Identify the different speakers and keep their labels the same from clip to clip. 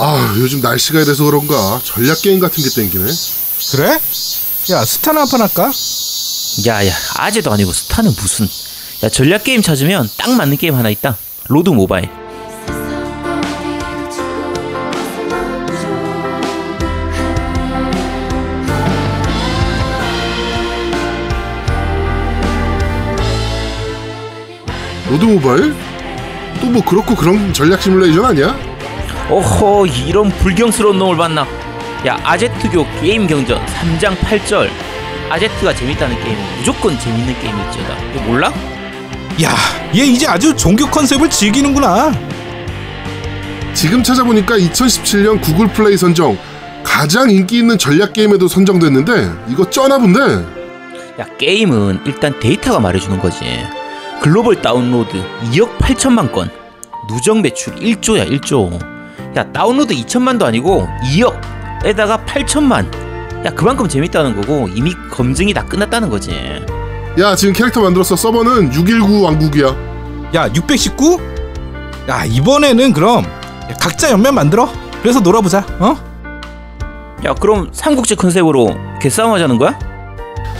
Speaker 1: 아 요즘 날씨가 이래서 그런가 전략 게임 같은 게 땡기네.
Speaker 2: 그래? 야 스타나 한판 할까?
Speaker 3: 야야 아재도 아니고 스타는 무슨 야 전략 게임 찾으면 딱 맞는 게임 하나 있다
Speaker 1: Lords Mobile Lords Mobile? 또 뭐 그렇고 그런 전략 시뮬레이션 아니야?
Speaker 3: 오호 이런 불경스러운 놈을 봤나 야 아제트교 게임 경전 3장 8절 아제트가 재밌다는 게임은 무조건 재밌는 게임일지어다 이거 몰라?
Speaker 2: 야, 얘 이제 아주 종교 concept을 즐기는구나.
Speaker 1: 지금 찾아보니까 2017년 Google Play 선정 가장 인기 있는 전략 게임에도 선정됐는데 이거 쩌나 본데.
Speaker 3: 야 게임은 일단 데이터가 말해주는 거지 글로벌 다운로드 2억 8천만 건 누적 매출 1조야 1조 야 다운로드 2천만도 아니고 2억에다가 8천만 야 그만큼 재밌다는 거고 이미 검증이 다 끝났다는 거지
Speaker 1: 야 지금 캐릭터 만들었어 서버는 619 왕국이야.
Speaker 2: 야, 619? 야, 이번에는 그럼 야, 각자 연면 만들어. 그래서 놀아보자. 어?
Speaker 3: 야 그럼 삼국지 컨셉으로 개싸움 하자는 거야?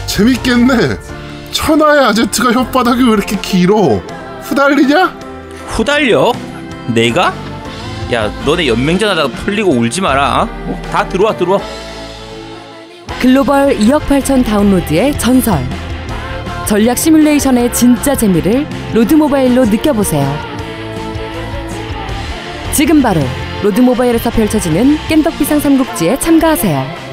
Speaker 1: 재밌겠네. 천하의 아제트가 혓바닥이 왜 이렇게 길어? 후달리냐?
Speaker 3: 후달려? 내가? 야 너네 연맹전 하다가 털리고 울지 마라 어? 다 들어와 들어와
Speaker 4: 글로벌 2억 8천 다운로드의 전설. 전략 시뮬레이션의 진짜 재미를 로드 모바일로 느껴보세요. 지금 바로 로드 모바일에서 펼쳐지는 깸덕비상 삼국지에 참가하세요.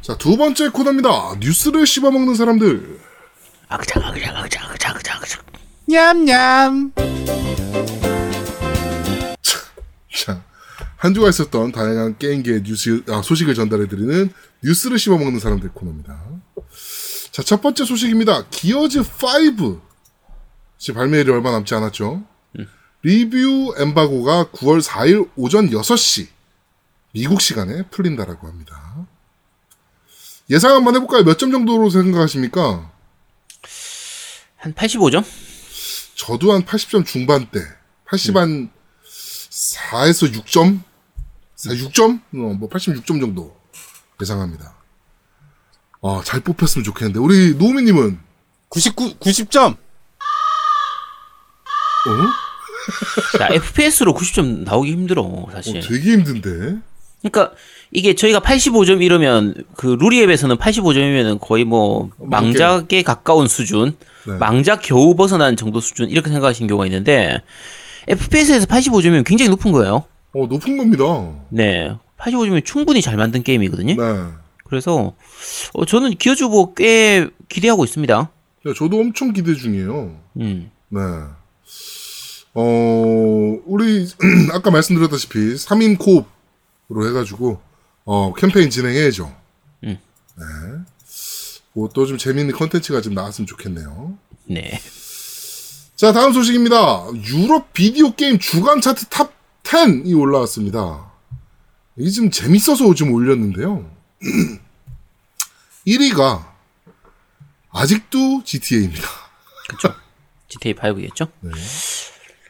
Speaker 1: 자 두 번째 코너입니다. 뉴스를 씹어먹는 사람들.
Speaker 3: 아그작 아그작 아그작 아그작 아그작
Speaker 2: 냠냠.
Speaker 1: 자, 한 주가 있었던 다양한 게임계 뉴스, 아, 소식을 전달해 드리는 뉴스를 씹어 먹는 사람들 코너입니다. 자, 첫 번째 소식입니다. 기어즈 5. 지금 발매일이 얼마 남지 않았죠? 리뷰 엠바고가 9월 4일 오전 6시, 미국 시간에 풀린다라고 합니다. 예상 한번 해볼까요? 몇 점 정도로 생각하십니까?
Speaker 3: 한 85점?
Speaker 1: 저도 한 80점 중반대. 80한 4에서 6점? 4, 6점? 어, 뭐 86점 정도 예상합니다. 어, 잘 뽑혔으면 좋겠는데. 우리 노우미님은,
Speaker 2: 99 90점.
Speaker 1: 어?
Speaker 3: 야 FPS로 90점 나오기 힘들어 사실
Speaker 1: 어, 되게 힘든데.
Speaker 3: 그러니까 이게 저희가 85점 이러면 그 루리앱에서는 85점이면은 거의 뭐 망작에 가까운 수준,
Speaker 1: 네.
Speaker 3: 망작 겨우 벗어난 정도 수준 이렇게 생각하시는 경우가 있는데 FPS에서 85점이면 굉장히 높은 거예요.
Speaker 1: 어, 높은 겁니다.
Speaker 3: 네, 85점이면 충분히 잘 만든 게임이거든요.
Speaker 1: 네.
Speaker 3: 그래서 어, 저는 기어주보 꽤 기대하고 있습니다.
Speaker 1: 야, 저도 엄청 기대 중이에요.
Speaker 3: 음,
Speaker 1: 네. 어, 우리, 아까 말씀드렸다시피, 3인 코업으로 해가지고, 어, 캠페인 진행해야죠.
Speaker 3: 음.
Speaker 1: 네. 뭐 또 좀 재밌는 컨텐츠가 좀 나왔으면 좋겠네요.
Speaker 3: 네.
Speaker 1: 자, 다음 소식입니다. 유럽 비디오 게임 주간 차트 탑 10이 올라왔습니다. 이게 좀 재밌어서 좀 올렸는데요. 1위가 아직도 GTA입니다.
Speaker 3: 그렇죠. GTA 5겠죠?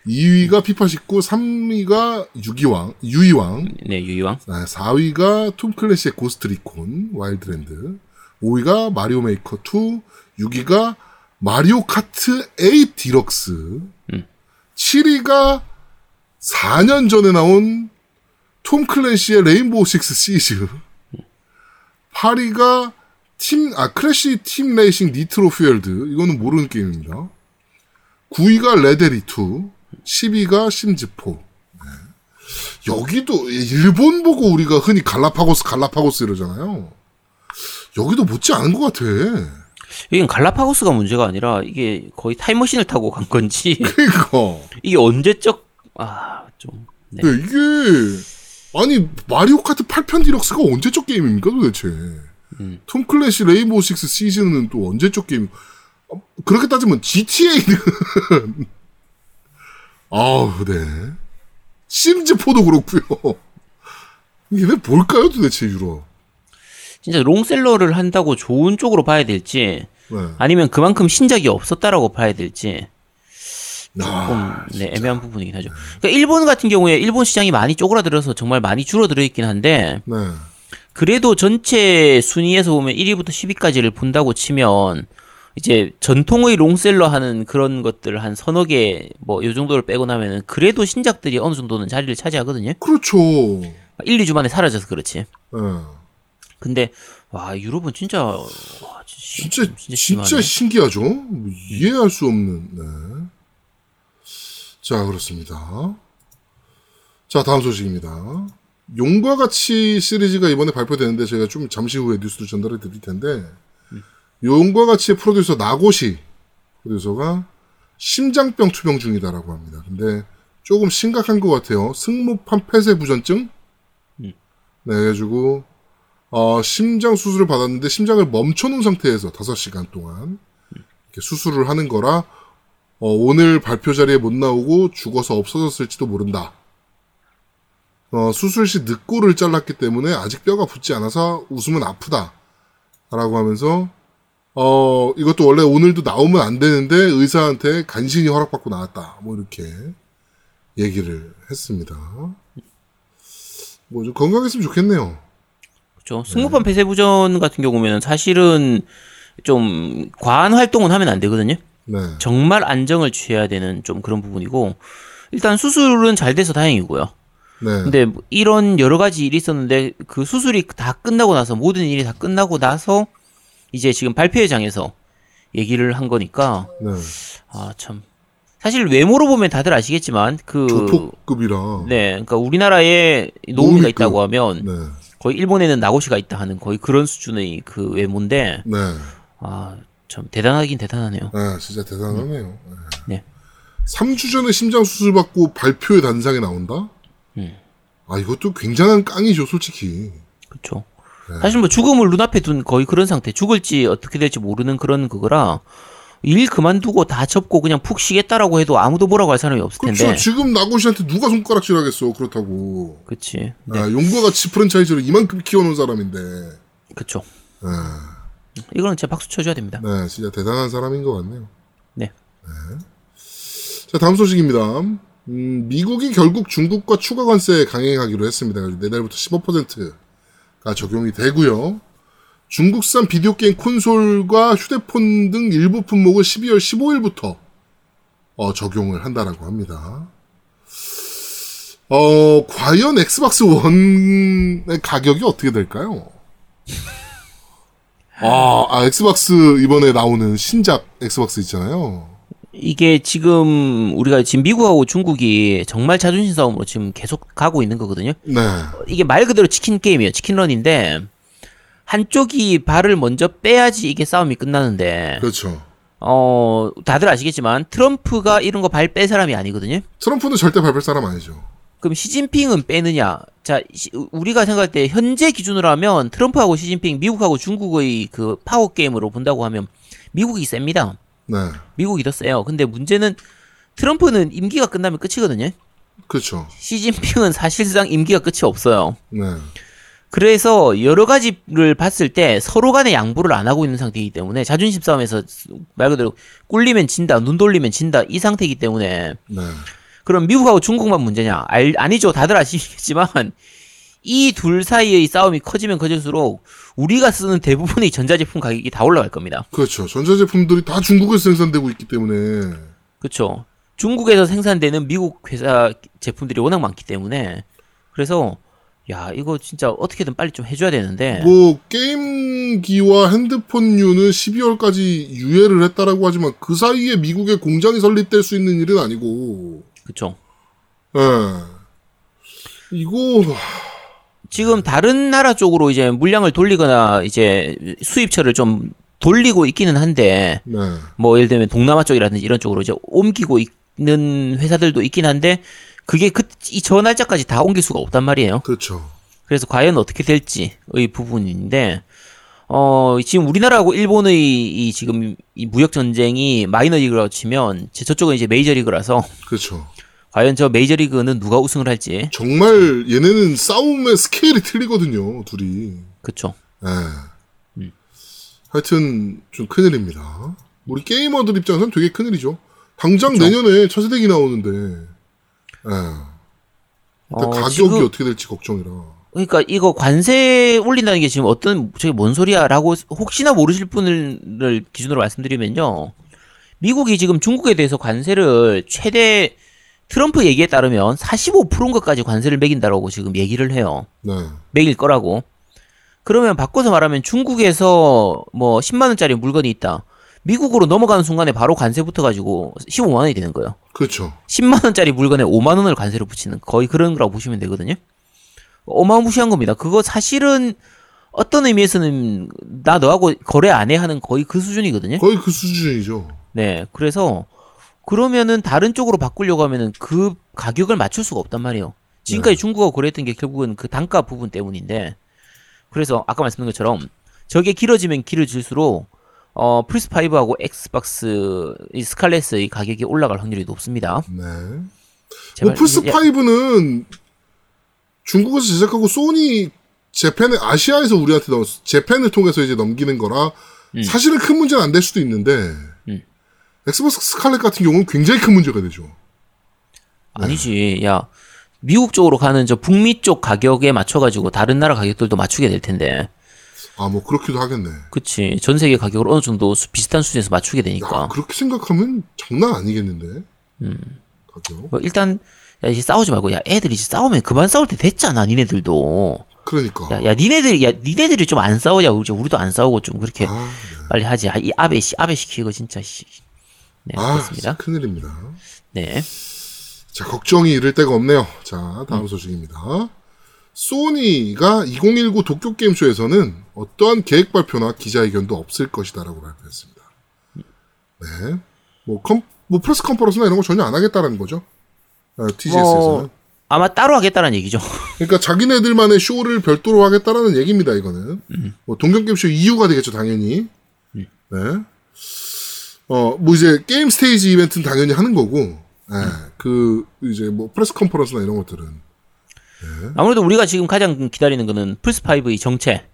Speaker 1: 2위가 피파 19, 3위가 유희왕, 유희왕,
Speaker 3: 네, 유희왕.
Speaker 1: 4위가 톰 클랜시의 고스트 리콘, 와일드랜즈, 5위가 마리오 메이커 2, 6위가 마리오 카트 8 디럭스, 7위가 4년 전에 나온 톰 클랜시의 레인보우 식스 시즈, 8위가 팀, 아, 크래시 팀 레이싱 니트로 퓨얼드, 이거는 모르는 게임입니다. 9위가 레데리2, 10위가 심즈포. 네. 여기도 일본 보고 우리가 흔히 갈라파고스 갈라파고스 이러잖아요. 여기도 못지 않은 것 같아.
Speaker 3: 이건 갈라파고스가 문제가 아니라 이게 거의 타임머신을 타고 간 건지
Speaker 1: 그러니까
Speaker 3: 이게 언제적 아좀 네.
Speaker 1: 네, 이게 아니 마리오 카트 8편 디럭스가 언제적 게임입니까 도대체? 톰 클랜시 레인보우 식스 시즈는 또 언제적 게임? 어, 그렇게 따지면 GTA는 아우 네 심즈 포도 그렇고요. 이게 왜 뭘까요 도대체 유럽?
Speaker 3: 진짜 롱셀러를 한다고 좋은 쪽으로 봐야 될지
Speaker 1: 네.
Speaker 3: 아니면 그만큼 신작이 없었다라고 봐야 될지 조금 네, 애매한 부분이긴 하죠. 그러니까 일본 같은 경우에 일본 시장이 많이 쪼그라들어서 정말 많이 줄어들어 있긴 한데
Speaker 1: 네.
Speaker 3: 그래도 전체 순위에서 보면 1위부터 10위까지를 본다고 치면 이제 전통의 롱셀러 하는 그런 것들 한 서너 개 뭐 요 정도를 빼고 나면은 그래도 신작들이 어느 정도는 자리를 차지하거든요.
Speaker 1: 그렇죠.
Speaker 3: 1, 2주 만에 사라져서 그렇지.
Speaker 1: 네.
Speaker 3: 근데 와 유럽은 진짜 와,
Speaker 1: 진짜 진짜,
Speaker 3: 심하네.
Speaker 1: 신기하죠. 뭐 이해할 수 없는. 네. 자 그렇습니다. 자 다음 소식입니다. 용과 같이 시리즈가 이번에 발표되는데 제가 좀 잠시 후에 뉴스를 전달해 드릴 텐데 용과 같이의 프로듀서 나고시 프로듀서가 심장병 투병 중이다라고 합니다. 근데 조금 심각한 것 같아요. 승모판 폐쇄 부전증. 네, 그래가지고 어, 심장 수술을 받았는데 심장을 멈춰놓은 상태에서 5시간 동안 수술을 하는 거라 어, 오늘 발표 자리에 못 나오고 죽어서 없어졌을지도 모른다. 어, 수술 시 늑골을 잘랐기 때문에 아직 뼈가 붙지 않아서 웃으면 아프다. 라고 하면서 어, 이것도 원래 오늘도 나오면 안 되는데 의사한테 간신히 허락받고 나왔다. 뭐 이렇게 얘기를 했습니다. 뭐 좀 건강했으면 좋겠네요.
Speaker 3: 그렇죠. 승무판 폐쇄부전 같은 경우에는 사실은 좀 과한 활동은 하면 안 되거든요.
Speaker 1: 네.
Speaker 3: 정말 안정을 취해야 되는 좀 그런 부분이고 일단 수술은 잘 돼서 다행이고요.
Speaker 1: 네.
Speaker 3: 근데 뭐 이런 여러 가지 일이 있었는데 그 수술이 다 끝나고 나서 모든 일이 다 끝나고 나서 이제 지금 발표회장에서 얘기를 한 거니까
Speaker 1: 네.
Speaker 3: 아참 사실 외모로 보면 다들 아시겠지만 그
Speaker 1: 조폭급이라.
Speaker 3: 네, 그러니까 우리나라에
Speaker 1: 노우미급.
Speaker 3: 있다고 하면
Speaker 1: 네.
Speaker 3: 거의 일본에는 나고시가 있다 하는 거의 그런 수준의 그 외모인데
Speaker 1: 네.
Speaker 3: 아참 대단하긴 대단하네요.
Speaker 1: 네, 진짜 대단하네요.
Speaker 3: 네.
Speaker 1: 3주 전에 심장 수술 받고 발표회 단상에 나온다?
Speaker 3: 음.
Speaker 1: 아, 이것도 굉장한 깡이죠, 솔직히.
Speaker 3: 그렇죠. 사실 뭐 죽음을 눈앞에 둔 거의 그런 상태. 죽을지 어떻게 될지 모르는 그런 그거라 일 그만두고 다 접고 그냥 푹 쉬겠다라고 해도 아무도 뭐라고 할 사람이 없을
Speaker 1: 그렇죠.
Speaker 3: 텐데.
Speaker 1: 지금 나고시한테 누가 손가락질 하겠어, 그렇다고.
Speaker 3: 그렇지. 네.
Speaker 1: 아, 용과 같이 프랜차이즈를 이만큼 키워놓은 사람인데.
Speaker 3: 그렇죠.
Speaker 1: 네,
Speaker 3: 이거는 진짜 박수 쳐줘야 됩니다.
Speaker 1: 네, 진짜 대단한 사람인 것 같네요.
Speaker 3: 네.
Speaker 1: 자, 다음 소식입니다. 음, 미국이 결국 중국과 추가 관세 강행하기로 했습니다. 내달부터 15%가 적용이 되고요. 중국산 비디오 게임 콘솔과 휴대폰 등 일부 품목을 12월 15일부터 어, 적용을 한다라고 합니다. 어, 과연 엑스박스 원의 가격이 어떻게 될까요? 아, 아, 엑스박스 이번에 나오는 신작 엑스박스 있잖아요.
Speaker 3: 이게 지금 우리가 지금 미국하고 중국이 정말 자존심 싸움으로 지금 계속 가고 있는 거거든요.
Speaker 1: 네.
Speaker 3: 이게 말 그대로 치킨 게임이에요. 치킨런인데 한쪽이 발을 먼저 빼야지 이게 싸움이 끝나는데
Speaker 1: 그렇죠.
Speaker 3: 어 다들 아시겠지만 트럼프가 이런 거 발 뺄 사람이 아니거든요.
Speaker 1: 트럼프는 절대 밟을 사람 아니죠.
Speaker 3: 그럼 시진핑은 빼느냐? 자, 시- 우리가 생각할 때 현재 기준으로 하면 트럼프하고 시진핑, 미국하고 중국의 그 파워 게임으로 본다고 하면 미국이 셉니다.
Speaker 1: 네.
Speaker 3: 미국이 더 세요. 근데 문제는 트럼프는 임기가 끝나면 끝이거든요.
Speaker 1: 그렇죠.
Speaker 3: 시진핑은 사실상 임기가 끝이 없어요.
Speaker 1: 네.
Speaker 3: 그래서 여러 가지를 봤을 때 서로 간에 양보를 안 하고 있는 상태이기 때문에 자존심 싸움에서 말 그대로 꿀리면 진다, 눈 돌리면 진다 이 상태이기 때문에
Speaker 1: 네.
Speaker 3: 그럼 미국하고 중국만 문제냐? 알, 아니죠. 다들 아시겠지만 이 둘 사이의 싸움이 커지면 커질수록 우리가 쓰는 대부분의 전자제품 가격이 다 올라갈 겁니다.
Speaker 1: 그렇죠. 전자제품들이 다 중국에서 생산되고 있기 때문에
Speaker 3: 그렇죠. 중국에서 생산되는 미국 회사 제품들이 워낙 많기 때문에 그래서 야 이거 진짜 어떻게든 빨리 좀 해줘야 되는데
Speaker 1: 뭐 게임기와 핸드폰류는 12월까지 유예를 했다라고 하지만 그 사이에 미국에 공장이 설립될 수 있는 일은 아니고.
Speaker 3: 그렇죠.
Speaker 1: 예. 이거
Speaker 3: 지금 다른 나라 쪽으로 이제 물량을 돌리거나 이제 수입처를 좀 돌리고 있기는 한데
Speaker 1: 네.
Speaker 3: 뭐 예를 들면 동남아 쪽이라든지 이런 쪽으로 이제 옮기고 있는 회사들도 있긴 한데 그게 그이저 날짜까지 다 옮길 수가 없단 말이에요.
Speaker 1: 그렇죠.
Speaker 3: 그래서 과연 어떻게 될지의 부분인데 어 지금 우리나라하고 일본의 이 지금 이 무역 전쟁이 마이너리그라고 치면 제 저쪽은 이제 메이저리그라서
Speaker 1: 그렇죠.
Speaker 3: 과연 저 메이저리그는 누가 우승을 할지
Speaker 1: 정말 얘네는 싸움의 스케일이 틀리거든요, 둘이.
Speaker 3: 그쵸
Speaker 1: 예. 하여튼 좀 큰일입니다. 우리 게이머들 입장에서는 되게 큰일이죠. 당장 내년에 차세대기 나오는데. 예. 근데
Speaker 3: 어,
Speaker 1: 가격이
Speaker 3: 지금-
Speaker 1: 어떻게 될지 걱정이라.
Speaker 3: 그러니까 이거 관세 올린다는 게 지금 어떤 저게 뭔 소리야라고 혹시나 모르실 분을 기준으로 말씀드리면요. 미국이 지금 중국에 대해서 관세를 최대 트럼프 얘기에 따르면 45%인가까지 관세를 매긴다라고 지금 얘기를 해요.
Speaker 1: 네.
Speaker 3: 매길 거라고. 그러면 바꿔서 말하면 중국에서 뭐 10만 원짜리 물건이 있다. 미국으로 넘어가는 순간에 바로 관세 붙어가지고 15만 원이 되는 거예요.
Speaker 1: 그렇죠.
Speaker 3: 10만 원짜리 물건에 5만 원을 관세를 붙이는 거의 그런 거라고 보시면 되거든요. 어마무시한 겁니다. 그거 사실은 어떤 의미에서는 나 너하고 거래 안 해 하는 거의 그 수준이거든요.
Speaker 1: 거의 그 수준이죠.
Speaker 3: 네. 그래서 그러면은 다른 쪽으로 바꾸려고 하면은 그 가격을 맞출 수가 없단 말이에요. 지금까지 중국하고 거래했던 게 결국은 그 단가 부분 때문인데 그래서 아까 말씀드린 것처럼 저게 길어지면 길어질수록 어 플스 5하고 엑스박스 이 스칼렛의 가격이 올라갈 확률이 높습니다.
Speaker 1: 네. 뭐 플스
Speaker 3: 이제-
Speaker 1: 5는 중국에서 제작하고 소니 재팬을 아시아에서 우리한테 넘 재팬을 통해서 이제 넘기는 거라
Speaker 3: 음.
Speaker 1: 사실은 큰 문제는 안 될 수도 있는데
Speaker 3: 음.
Speaker 1: 엑스박스 스칼렛 같은 경우는 굉장히 큰 문제가 되죠.
Speaker 3: 아니지. 야, 미국 쪽으로 가는 저 북미 쪽 가격에 맞춰가지고 다른 나라 가격들도 맞추게 될 텐데.
Speaker 1: 아 뭐 그렇기도 하겠네.
Speaker 3: 그치. 전 세계 가격을 어느 정도 수- 비슷한 수준에서 맞추게
Speaker 1: 야,
Speaker 3: 되니까.
Speaker 1: 그렇게 생각하면 장난 아니겠는데. 가격.
Speaker 3: 뭐 일단, 야, 이제 싸우지 말고, 야, 애들이 이제 싸우면 그만 싸울 때 됐잖아, 니네들도.
Speaker 1: 그러니까.
Speaker 3: 야, 야, 니네들, 야, 니네들이 좀 안 싸우자. 우리, 우리도 안 싸우고 좀 그렇게
Speaker 1: 아, 네.
Speaker 3: 빨리 하지. 아, 이 아베, 씨, 아베 시키고 진짜, 씨. 네,
Speaker 1: 아,
Speaker 3: 그렇습니다.
Speaker 1: 큰일입니다.
Speaker 3: 네.
Speaker 1: 자, 걱정이 이를 데가 없네요. 자, 다음
Speaker 3: 음.
Speaker 1: 소식입니다. 소니가 2019 도쿄 게임쇼에서는 어떠한 계획 발표나 기자회견도 없을 것이다라고 발표했습니다. 네. 뭐, 컴, 뭐, 프레스 컨퍼런스나 이런 거 전혀 안 하겠다라는 거죠. TGS에서는.
Speaker 3: 뭐, 아마 따로 하겠다는 얘기죠.
Speaker 1: 그러니까 자기네들만의 쇼를 별도로 하겠다라는 얘기입니다, 이거는.
Speaker 3: 음.
Speaker 1: 뭐, 동경게임쇼 이후가 되겠죠, 당연히. 네. 어, 뭐 이제 게임 스테이지 이벤트는 당연히 하는 거고, 예,
Speaker 3: 음.
Speaker 1: 그, 이제 뭐 프레스 컨퍼런스나 이런 것들은.
Speaker 3: 아무래도 우리가 지금 가장 기다리는 거는 플스5의 정체.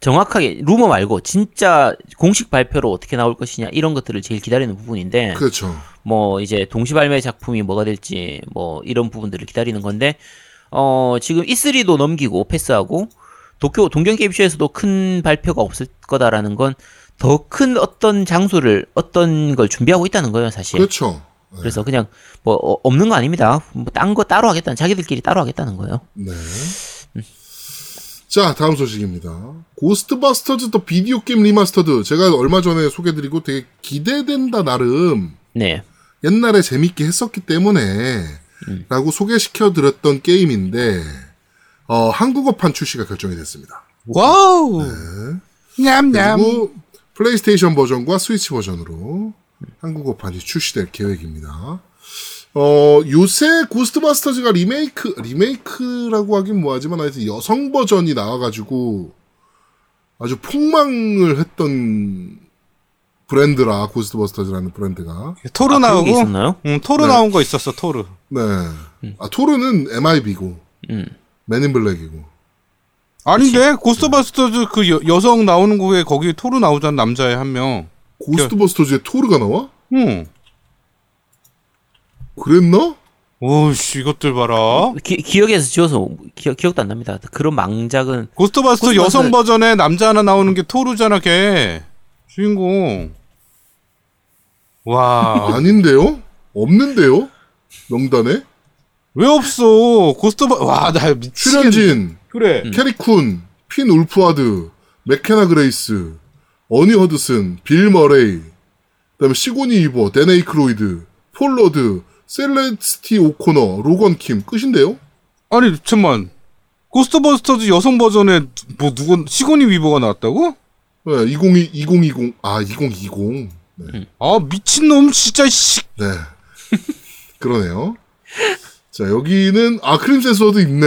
Speaker 3: 정확하게, 루머 말고, 진짜 공식 발표로 어떻게 나올 것이냐, 이런 것들을 제일 기다리는 부분인데,
Speaker 1: 그렇죠.
Speaker 3: 뭐, 이제 동시 발매 작품이 뭐가 될지, 뭐, 이런 부분들을 기다리는 건데, 어, 지금 E3도 넘기고, 패스하고, 도쿄, 동경 게임쇼에서도 큰 발표가 없을 거다라는 건, 더 큰 어떤 장소를, 어떤 걸 준비하고 있다는 거예요, 사실.
Speaker 1: 그렇죠. 네.
Speaker 3: 그래서 그냥, 뭐, 어, 없는 거 아닙니다. 뭐, 딴 거 따로 하겠다는, 자기들끼리 따로 하겠다는 거예요.
Speaker 1: 네. 자, 다음 소식입니다. 고스트바스터즈 더 비디오 게임 리마스터드. 제가 얼마 전에 소개드리고 되게 기대된다, 나름.
Speaker 3: 네.
Speaker 1: 옛날에 재밌게 했었기 때문에 라고 소개시켜 드렸던 게임인데 어, 한국어판 출시가 결정이 됐습니다.
Speaker 2: 와우. 냠냠.
Speaker 1: 그리고 플레이스테이션 버전과 스위치 버전으로 한국어판이 출시될 계획입니다. 어, 요새 고스트바스터즈가 리메이크, 리메이크라고 하긴 뭐하지만 하여튼 여성 버전이 나와가지고 아주 폭망을 했던 브랜드라, 고스트바스터즈라는 브랜드가.
Speaker 2: 토르
Speaker 3: 아,
Speaker 2: 나오고.
Speaker 3: 있었나요?
Speaker 2: 응, 토르
Speaker 1: 네.
Speaker 2: 나온 거 있었어, 토르.
Speaker 1: 네. 아, 토르는 MIB고,
Speaker 3: 음.
Speaker 1: 맨인 블랙이고.
Speaker 2: 아닌데 고스트바스터즈 그 여, 여성 나오는 거에 거기 토르 나오잖아 남자애 한 명.
Speaker 1: 고스트버스터즈에 토르가 나와?
Speaker 2: 응.
Speaker 1: 그랬나?
Speaker 2: 오씨 이것들 봐라.
Speaker 3: 기, 기억에서 지워서 기억, 기억도 안 납니다. 그런 망작은
Speaker 2: 고스트바스터
Speaker 3: 고스트바스터-
Speaker 2: 여성 버전에 남자 하나 나오는 게 토르잖아 걔. 주인공. 와.
Speaker 1: 아닌데요? 없는데요? 명단에?
Speaker 2: 왜 없어? 고스트바 와 나 미치겠네.
Speaker 1: 출연진,
Speaker 2: 그래.
Speaker 3: 음.
Speaker 1: 캐리 쿤, 핀 울프하드, 맥케나 그레이스, 어니 허드슨, 빌 머레이, 그다음에 시고니 위버, 댄 에이크로이드, 폴 러드, 셀레스티 오코너, 로건 킴 끝인데요?
Speaker 2: 아니 잠만. 고스트버스터즈 여성 버전에 뭐 누구 시고니 위버가 나왔다고?
Speaker 1: 네, 2020, 2020, 아, 2020. 네.
Speaker 2: 아 미친 놈 진짜 씨.
Speaker 1: 네. 그러네요. 자, 여기는, 아, 크림센서도 있네.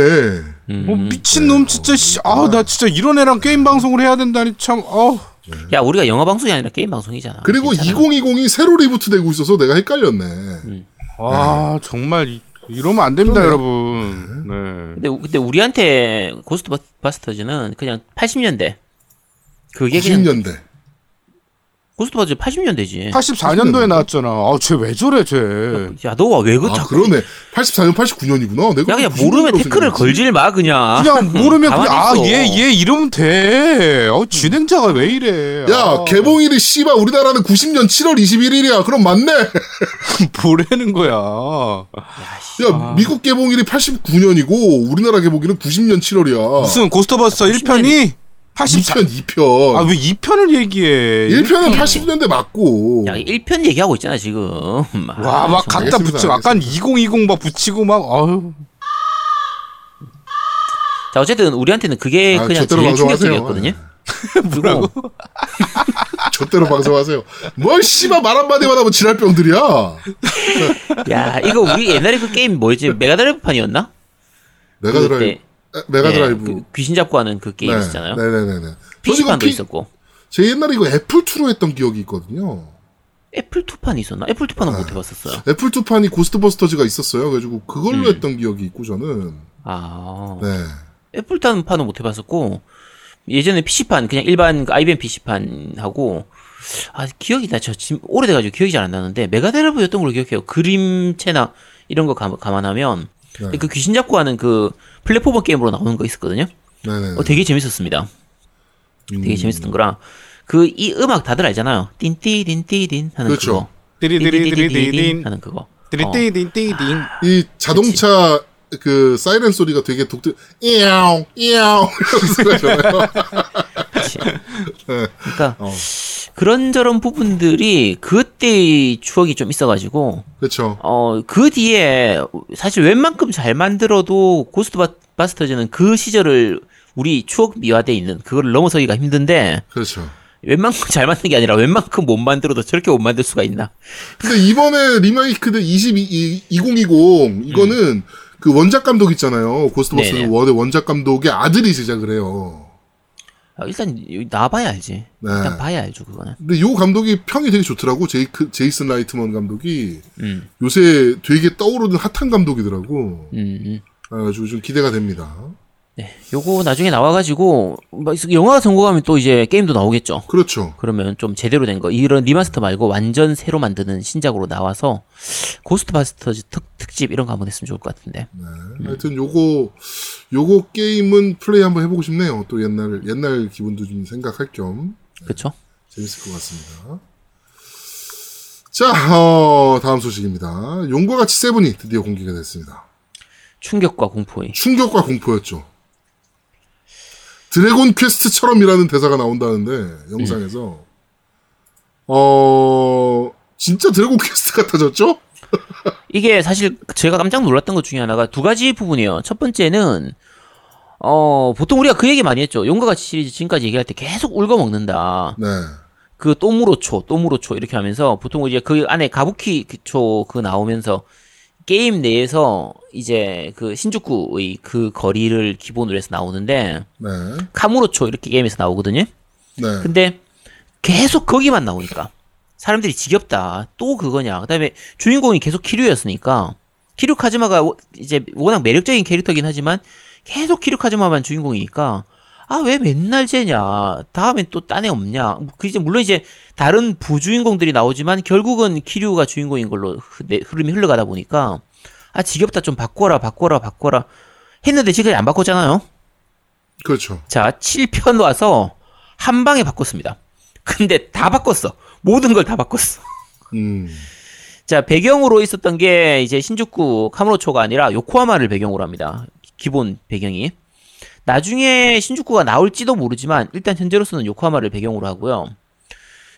Speaker 3: 음.
Speaker 2: 뭐 미친 놈 진짜 씨. 아 나 진짜 이런 애랑 게임 방송을 해야 된다니 참. 어.
Speaker 3: 야 우리가 영화 방송이 아니라 게임 방송이잖아.
Speaker 1: 그리고
Speaker 3: 괜찮아.
Speaker 1: 2020이 새로 reboot 되고 있어서 내가 헷갈렸네.
Speaker 2: 아 정말 이, 이러면 안 됩니다 여러분. 네.
Speaker 3: 근데 우- 근데 우리한테 고스트 바스터즈는 그냥 80년대 그게 그냥
Speaker 1: 90년대.
Speaker 3: 고스트버스 80년대지.
Speaker 2: 84년도에 나왔잖아. 아, 쟤 왜 저래, 쟤.
Speaker 3: 야, 너가 왜 그
Speaker 1: 아
Speaker 3: 자꾸
Speaker 1: 그러네. 84년 89년이구나. 내가
Speaker 3: 야 그냥
Speaker 1: 90년이라고
Speaker 3: 모르면 태클을
Speaker 1: 생각했지.
Speaker 3: 걸질 마 그냥.
Speaker 2: 그냥 모르면 그냥, 아,
Speaker 3: 가만히 있어.
Speaker 2: 얘, 얘 이러면 돼. 어, 진행자가 왜 이래.
Speaker 1: 야
Speaker 2: 아,
Speaker 1: 개봉일이 씨발 우리나라는 90년 7월 21일이야. 그럼 맞네.
Speaker 2: 뭐라는 거야.
Speaker 1: 야 미국 개봉일이 89년이고 우리나라 개봉일은 90년 7월이야.
Speaker 2: 무슨 고스트버스터 1편이 84.
Speaker 1: 2편 2편.
Speaker 2: 아, 왜 2편을 얘기해?
Speaker 1: 1편은 80년대 맞고.
Speaker 3: 야 1편 얘기하고 있잖아 지금.
Speaker 2: 와, 막
Speaker 1: 정말
Speaker 2: 갖다 붙여. 약간 2020 막 붙이고 막, 아유.
Speaker 3: 자 어쨌든 우리한테는 그게
Speaker 1: 아,
Speaker 3: 그냥
Speaker 1: 저대로
Speaker 3: 제일. 충격적이었거든요.
Speaker 2: 뭐라고?
Speaker 1: 저대로 방송하세요. 뭘 씨발 말 한마디만 하면 지랄병들이야.
Speaker 3: 야 이거 우리 옛날에 그 게임 뭐였지? 메가드라이브판이었나?
Speaker 1: 메가드라이브. 메가드라이브.
Speaker 3: 네, 그 귀신 잡고 하는 그 게임 있었잖아요.
Speaker 1: 네네네네.
Speaker 3: PC판도
Speaker 1: 피-
Speaker 3: 있었고.
Speaker 1: 제 옛날에 이거 애플 2로 했던 기억이 있거든요.
Speaker 3: 애플 2판이 있었나? 애플 2판은
Speaker 1: 네.
Speaker 3: 못 해봤었어요.
Speaker 1: 애플 2판이 고스트버스터즈가 있었어요. 그래가지고 그걸로
Speaker 3: 음.
Speaker 1: 했던 기억이 있고 저는.
Speaker 3: 아
Speaker 1: 네.
Speaker 3: 애플 판은 못 해봤었고 예전에 PC판 그냥 일반 그 IBM PC판하고 아 기억이 나저 지금 오래돼가지고 기억이 잘 안 나는데 메가드라이브였던 걸로 기억해요. 그림체나 이런 거 감, 감안하면
Speaker 1: 네.
Speaker 3: 그 귀신 잡고 하는 그 플랫포머 게임으로 나오는 거 있었거든요.
Speaker 1: 네네.
Speaker 3: 어, 되게 재밌었습니다. 되게
Speaker 1: 음.
Speaker 3: 재밌었던 거라 그 이 음악 다들 알잖아요. 띵띠딘띠딘 하는
Speaker 1: 그렇죠.
Speaker 3: 그거.
Speaker 2: 띠리디리디리디딘.
Speaker 3: 띵띠디디딘 하는 그거. 어.
Speaker 2: 띠리디디디딘.
Speaker 1: 이 자동차 그 사이렌 소리가 되게 독특. 이야옹 이야옹 잖아요.
Speaker 3: 그러니까
Speaker 1: 어.
Speaker 3: 그런저런 부분들이 그때의 추억이 좀 있어가지고
Speaker 1: 그렇죠.
Speaker 3: 어, 그 뒤에 사실 웬만큼 잘 만들어도 고스트바스터즈는 그 시절을 우리 추억 미화돼 있는 그걸 넘어서기가 힘든데
Speaker 1: 그렇죠.
Speaker 3: 웬만큼 잘 만든 게 아니라 웬만큼 못 만들어도 저렇게 못 만들 수가 있나?
Speaker 1: 근데 이번에 리메이크된 22, 2020 이거는 그 원작 감독 있잖아요. 고스트버스터
Speaker 3: 네네.
Speaker 1: one의 원작 감독의 아들이 제작을 해요.
Speaker 3: 아, 일단 나봐야 알지.
Speaker 1: 네.
Speaker 3: 일단 봐야 알죠 그거는.
Speaker 1: 근데 요 감독이 평이 되게 좋더라고. 제이크, 제이슨 라이트먼 감독이
Speaker 3: 음,
Speaker 1: 요새 되게 떠오르는 핫한 감독이더라고.
Speaker 3: 음, 음.
Speaker 1: 아주 좀 기대가 됩니다.
Speaker 3: 네, 요거 나중에 나와가지고 뭐 영화가 성공하면 또 이제 게임도 나오겠죠.
Speaker 1: 그렇죠.
Speaker 3: 그러면 좀 제대로 된 거, 이런 remaster 말고 완전 새로 만드는 신작으로 나와서 고스트바스터즈 특, 특집 이런 거 한번 했으면 좋을 것 같은데.
Speaker 1: 네. 하여튼 요거 요거 게임은 플레이 한번 해보고 싶네요. 또 옛날 옛날 기분도 좀 생각할 겸
Speaker 3: 그쵸?
Speaker 1: 재밌을 것 같습니다. 자, 어, 다음 소식입니다. 용과 같이 세븐이 드디어 공개가 됐습니다.
Speaker 3: 충격과 공포의.
Speaker 1: 충격과 공포였죠. 드래곤 퀘스트처럼이라는 대사가 나온다는데 영상에서 어 진짜 드래곤 퀘스트 같아졌죠?
Speaker 3: 이게 사실 제가 깜짝 놀랐던 것 중에 하나가 두 가지 부분이에요. 첫 번째는 어 보통 우리가 그 얘기 많이 했죠. 용과 같이 시리즈 지금까지 얘기할 때 계속 울궈 먹는다.
Speaker 1: 네,
Speaker 3: 그 또무로초, 또무로초 이렇게 하면서 보통 이제 그 안에 가부키 초 그 나오면서 게임 내에서 이제 그 신주쿠의 그 거리를 기본으로 해서 나오는데
Speaker 1: 네,
Speaker 3: 카무로초 이렇게 게임에서 나오거든요.
Speaker 1: 네,
Speaker 3: 근데 계속 거기만 나오니까 사람들이 지겹다. 또 그거냐. 그다음에 주인공이 계속 키류였으니까 키류 카즈마가 워- 이제 워낙 매력적인 캐릭터긴 하지만 계속 키류 카즈마만 주인공이니까 아 왜 맨날 쟤냐. 다음엔 또 딴 애 없냐. 그 이제 물론 이제 다른 부주인공들이 나오지만 결국은 키류가 주인공인 걸로 흐- 흐름이 흘러가다 보니까 아 지겹다 좀 바꿔라 바꿔라 바꿔라 했는데 지금 안 바꿨잖아요.
Speaker 1: 그렇죠.
Speaker 3: 자, 7편 와서 한 방에 바꿨습니다. 근데 다 바꿨어. 모든 걸 다 바꿨어.
Speaker 1: 음,
Speaker 3: 자, 배경으로 있었던 게 이제 신주쿠 카무로초가 아니라 요코하마를 배경으로 합니다. 기본 배경이. 나중에 신주쿠가 나올지도 모르지만 일단 현재로서는 요코하마를 배경으로 하고요.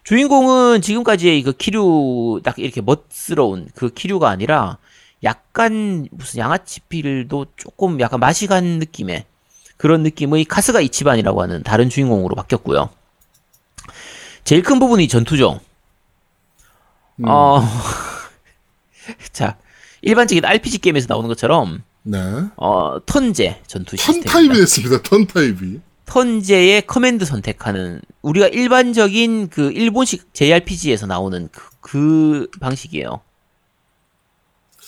Speaker 3: 주인공은 지금까지의 그 키류 딱 이렇게 멋스러운 그 키류가 아니라 약간 무슨 양아치필도 조금 약간 맛이 간 느낌의 그런 느낌의 카스가 이치반이라고 하는 다른 주인공으로 바뀌었고요. 제일 큰 부분이 전투죠.
Speaker 1: 음,
Speaker 3: 어, 자, 일반적인 RPG 게임에서 나오는 것처럼,
Speaker 1: 네.
Speaker 3: 어, turn제 전투
Speaker 1: turn
Speaker 3: 시스템.
Speaker 1: 타입이 됐습니다. turn 타입이.
Speaker 3: turn제의 command 선택하는, 우리가 일반적인 그 일본식 JRPG에서 나오는 그, 그 방식이에요.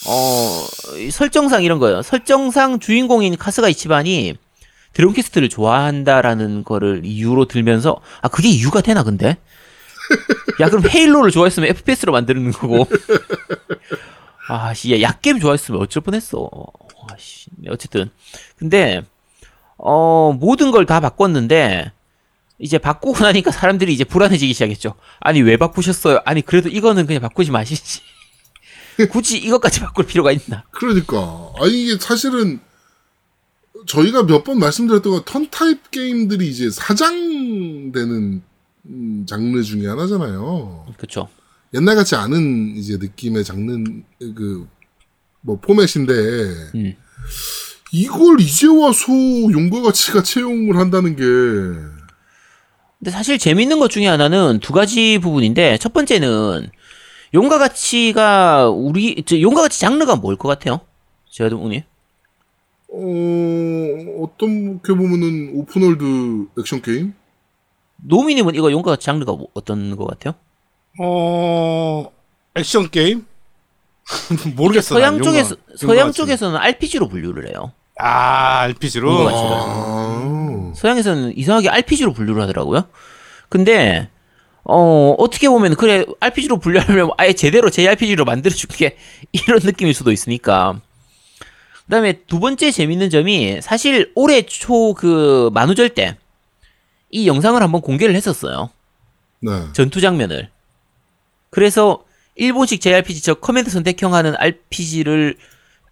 Speaker 3: 어, 이 설정상 이런 거예요. 설정상 주인공인 카스가 이치반이 드래곤 퀘스트를 좋아한다라는 거를 이유로 들면서, 아, 그게 이유가 되나, 근데? 야 그럼 헤일로를 좋아했으면 FPS로 만드는 거고. 아씨, 야 약겜 좋아했으면 어쩔 뻔했어. 아씨, 네, 어쨌든 근데 어 모든 걸 다 바꿨는데 이제 바꾸고 나니까 사람들이 이제 불안해지기 시작했죠. 아니 왜 바꾸셨어요? 아니 그래도 이거는 그냥 바꾸지 마시지. 굳이 이것까지 바꿀 필요가 있나?
Speaker 1: 그러니까 아니 이게 사실은 저희가 몇 번 말씀드렸던 건 턴 타입 게임들이 이제 사장되는 음, 장르 중에 하나잖아요.
Speaker 3: 그렇죠.
Speaker 1: 옛날 같지 않은 이제 느낌의 장르 그 뭐 포맷인데
Speaker 3: 음.
Speaker 1: 이걸 이제 와서 용과 같이가 채용을 한다는 게
Speaker 3: 근데 사실 재밌는 것 중에 하나는 두 가지 부분인데 첫 번째는 용과 같이가 우리 저 용과 같이 장르가 뭘 것 같아요? 제아동님
Speaker 1: 어 어떻게 보면은 open world 액션 게임
Speaker 3: 노미님은 이거 용과 가치 장르가 뭐- 어떤 것 같아요?
Speaker 2: 어 액션 게임 모르겠어.
Speaker 3: 서양
Speaker 2: 난
Speaker 3: 쪽에서
Speaker 2: 용과-
Speaker 3: 서양. 쪽에서는 RPG로 분류를 해요.
Speaker 2: 아 RPG로.
Speaker 1: 아
Speaker 3: 서양에서는 이상하게 RPG로 분류를 하더라고요. 근데 어 어떻게 보면 그래 RPG로 분류하려면 아예 제대로 JRPG로 만들어준 게 이런 느낌일 수도 있으니까. 그다음에 두 번째 재밌는 점이 사실 올해 초 그 만우절 때 이 영상을 한번 공개를 했었어요.
Speaker 1: 네.
Speaker 3: 전투 장면을. 그래서 일본식 JRPG 저 command 선택형 하는 RPG를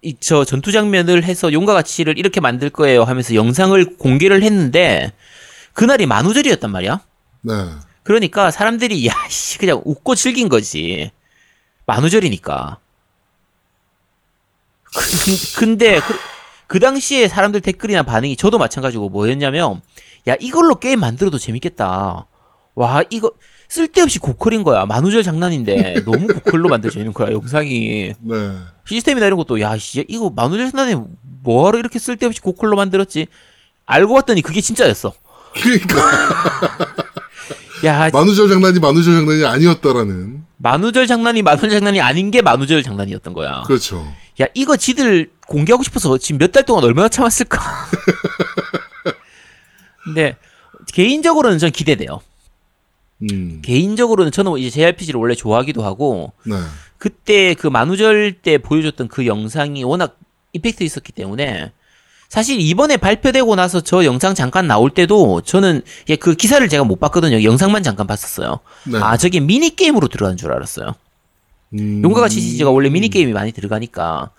Speaker 3: 이 저 전투 장면을 해서 용과 같이를 이렇게 만들 거예요 하면서 영상을 공개를 했는데 그날이 만우절이었단 말이야.
Speaker 1: 네.
Speaker 3: 그러니까 사람들이 야씨 그냥 웃고 즐긴 거지. 만우절이니까. 그- 근데 그, 그 당시에 사람들 댓글이나 반응이 저도 마찬가지고 뭐였냐면 야 이걸로 게임 만들어도 재밌겠다. 와 이거 쓸데없이 고퀄인 거야. 만우절 장난인데 너무 고퀄로 만들어지는 거야 영상이.
Speaker 1: 네.
Speaker 3: 시스템이나 이런 것도 야 씨, 이거 만우절 장난에 뭐하러 이렇게 쓸데없이 고퀄로 만들었지? 알고 봤더니 그게 진짜였어.
Speaker 1: 그러니까
Speaker 3: 야
Speaker 1: 만우절 장난이 만우절 장난이 아니었다라는
Speaker 3: 만우절 장난이 만우절 장난이 아닌 게 만우절 장난이었던 거야.
Speaker 1: 그렇죠.
Speaker 3: 야 이거 지들 공개하고 싶어서 지금 몇 달 동안 얼마나 참았을까. 근데 개인적으로는 전 기대돼요.
Speaker 1: 음.
Speaker 3: 개인적으로는 저는 이제 JRPG를 원래 좋아하기도 하고
Speaker 1: 네.
Speaker 3: 그때 그 만우절 때 보여줬던 그 영상이 워낙 임팩트 있었기 때문에 사실 이번에 발표되고 나서 저 영상 잠깐 나올 때도 저는 그 기사를 제가 못 봤거든요. 영상만 잠깐 봤었어요.
Speaker 1: 네.
Speaker 3: 아 저게 미니 게임으로 들어간 줄 알았어요.
Speaker 1: 음.
Speaker 3: 용과 같이 시리즈가 원래 미니 게임이 많이 들어가니까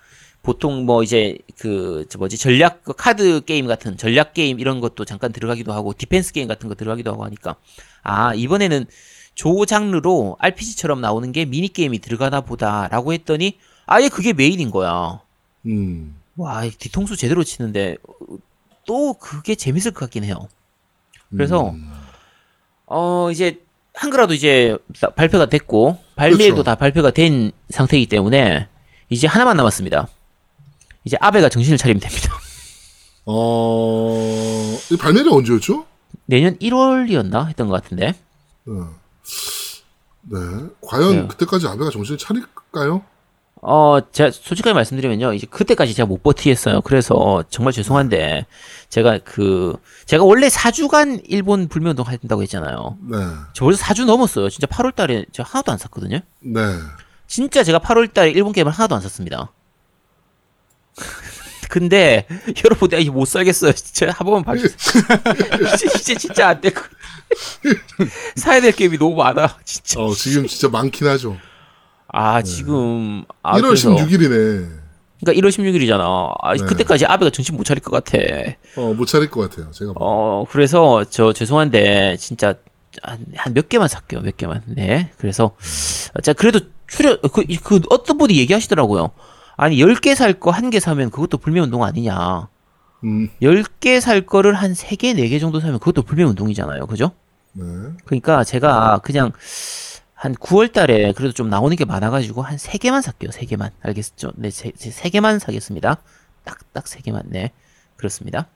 Speaker 3: 보통 뭐 이제 그저 뭐지 전략 그 카드 게임 같은 전략 게임 이런 것도 잠깐 들어가기도 하고 디펜스 게임 같은 거 들어가기도 하고 하니까 아 이번에는 조 장르로 RPG처럼 나오는 게 미니 게임이 들어가나 보다라고 했더니 아예 그게 메인인 거야.
Speaker 1: 음.
Speaker 3: 와 뒤통수 제대로 치는데 또 그게 재밌을 것 같긴 해요. 그래서
Speaker 1: 음.
Speaker 3: 어 이제 한글화도 이제 다- 발표가 됐고 발매도
Speaker 1: 그렇죠.
Speaker 3: 다 발표가 된 상태이기 때문에 이제 하나만 남았습니다. 이제 아베가 정신을 차리면 됩니다.
Speaker 1: 어, 이 발매가 언제였죠?
Speaker 3: 내년 1월이었나 했던 것 같은데.
Speaker 1: 네. 네. 과연
Speaker 3: 네.
Speaker 1: 그때까지 아베가 정신을 차릴까요?
Speaker 3: 어, 제가 솔직하게 말씀드리면요. 이제 그때까지 제가 못 버티겠어요. 그래서 정말 죄송한데 제가 그 제가 원래 4주간 일본 불매 운동 한다고 했잖아요.
Speaker 1: 네.
Speaker 3: 저 벌써 4주 넘었어요. 진짜 8월 달에 제가 하나도 안 샀거든요.
Speaker 1: 네.
Speaker 3: 진짜 제가 8월 달에 일본 게임을 하나도 안 샀습니다. 근데 여러분 내가 이거 못 살겠어요. 진짜 한 번만 봐주세요. 이제, 이제 진짜 안 되고 사야 될 게임이 너무 많아. 진짜.
Speaker 1: 어, 지금 진짜 많긴 하죠.
Speaker 3: 아 지금 아,
Speaker 1: 1월
Speaker 3: 그래서-
Speaker 1: 16일이네.
Speaker 3: 그러니까 1월 16일이잖아. 아,
Speaker 1: 네.
Speaker 3: 그때까지 아베가 정신 못 차릴 것 같아.
Speaker 1: 어, 못 차릴 것 같아요. 제가. 봐.
Speaker 3: 어 그래서 저 죄송한데 진짜 한 몇 개만 살게요. 몇 개만. 네. 그래서 자 그래도 출연 그, 그 어떤 분이 얘기하시더라고요. 아니 10개 살 거 한 개 사면 그것도 불매운동 아니냐.
Speaker 1: 음,
Speaker 3: 10개 살 거를 한 3개, 4개 정도 사면 그것도 불매운동이잖아요. 그죠?
Speaker 1: 네.
Speaker 3: 그러니까 제가 그냥 한 9월 달에 그래도 좀 나오는 게 많아가지고 한 3개만 살게요. 3개만. 알겠죠? 네, 3, 3개만 사겠습니다. 딱, 딱 3개만. 네. 그렇습니다.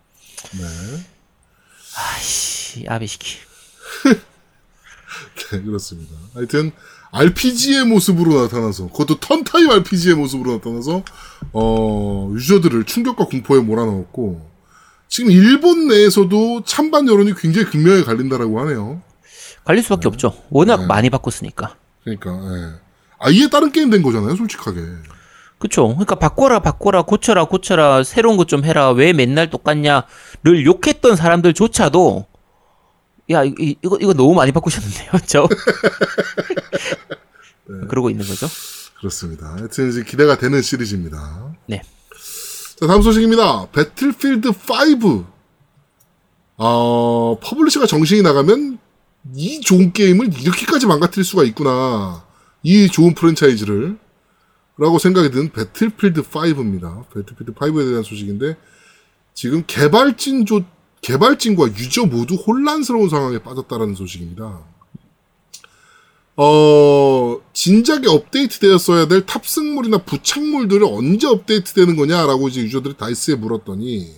Speaker 1: 네.
Speaker 3: 아이씨, 아베시키.
Speaker 1: 네, 그렇습니다. 하여튼, RPG의 모습으로 나타나서, 그것도 턴타입 RPG의 모습으로 나타나서, 어, 유저들을 충격과 공포에 몰아넣었고, 지금 일본 내에서도 찬반 여론이 굉장히 극명하게 갈린다라고 하네요.
Speaker 3: 갈릴 수밖에 없죠. 워낙
Speaker 1: 네.
Speaker 3: 많이 바꿨으니까.
Speaker 1: 그러니까 예. 아예 다른 게임 된 거잖아요, 솔직하게.
Speaker 3: 그쵸. 그러니까 바꿔라, 바꿔라, 고쳐라, 고쳐라, 새로운 것 좀 해라, 왜 맨날 똑같냐를 욕했던 사람들조차도, 야, 이- 이, 이거, 이거 너무 많이 바꾸셨는데요, 저? 그러고 있는 거죠.
Speaker 1: 그렇습니다. 하여튼 이제 기대가 되는 시리즈입니다.
Speaker 3: 네.
Speaker 1: 자, 다음 소식입니다. 배틀필드 5. 어, publisher가 정신이 나가면 이 좋은 게임을 이렇게까지 망가뜨릴 수가 있구나. 이 좋은 프랜차이즈를. 라고 생각이 든 배틀필드 5입니다. 배틀필드 5에 대한 소식인데, 지금 개발진 조, 개발진과 유저 모두 혼란스러운 상황에 빠졌다라는 소식입니다. 어, 진작에 업데이트 되었어야 될 탑승물이나 부착물들을 언제 업데이트 되는 거냐라고 이제 유저들이 다이스에 물었더니,